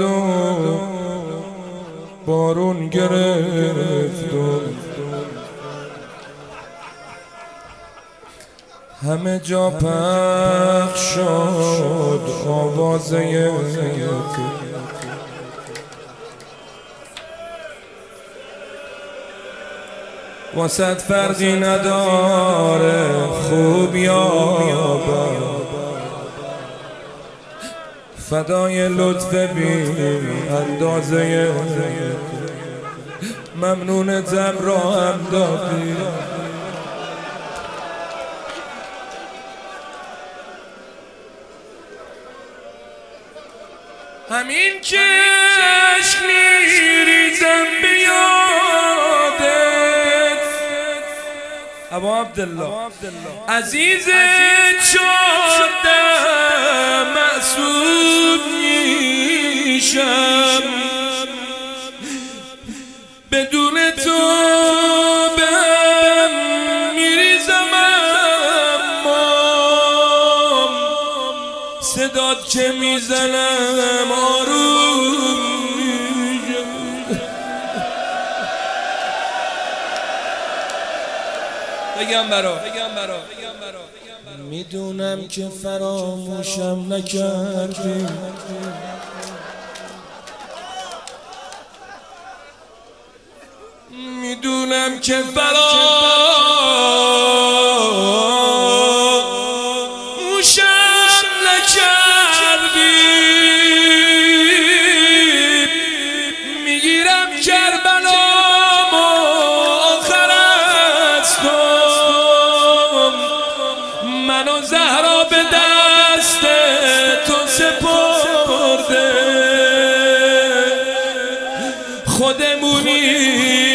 و بارون گرفت و همه جا پخش شد آوازه واسد فرقی نداره خوب یا بد. فدای لطف بی اندازه. ممنونتم را هم دادی. همین عشق میریزم بیادت ابا عبدالله. عزیز شدم صدات که می‌زنم آروم. بگم برا. بگم برا. می‌دونم که فراموشم نکردی. می‌دونم که فراموشم نکردی. می‌گیرم کربلا آخر از تو. منو زهرا به دست تو سپرده. خودمونیم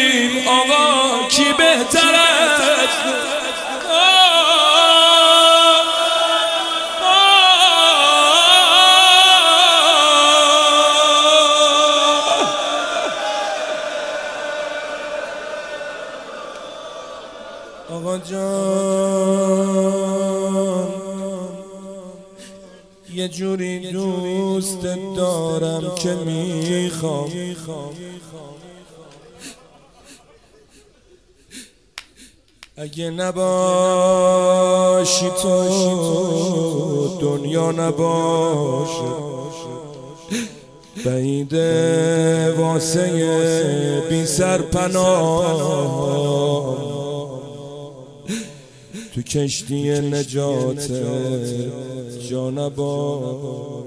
آقا جان یه جوری دوست دارم که می‌خوام. اگه نباشی تو دنیا نباشه. بعید واسه بی سرپناه تو کشتی نجات جا نباش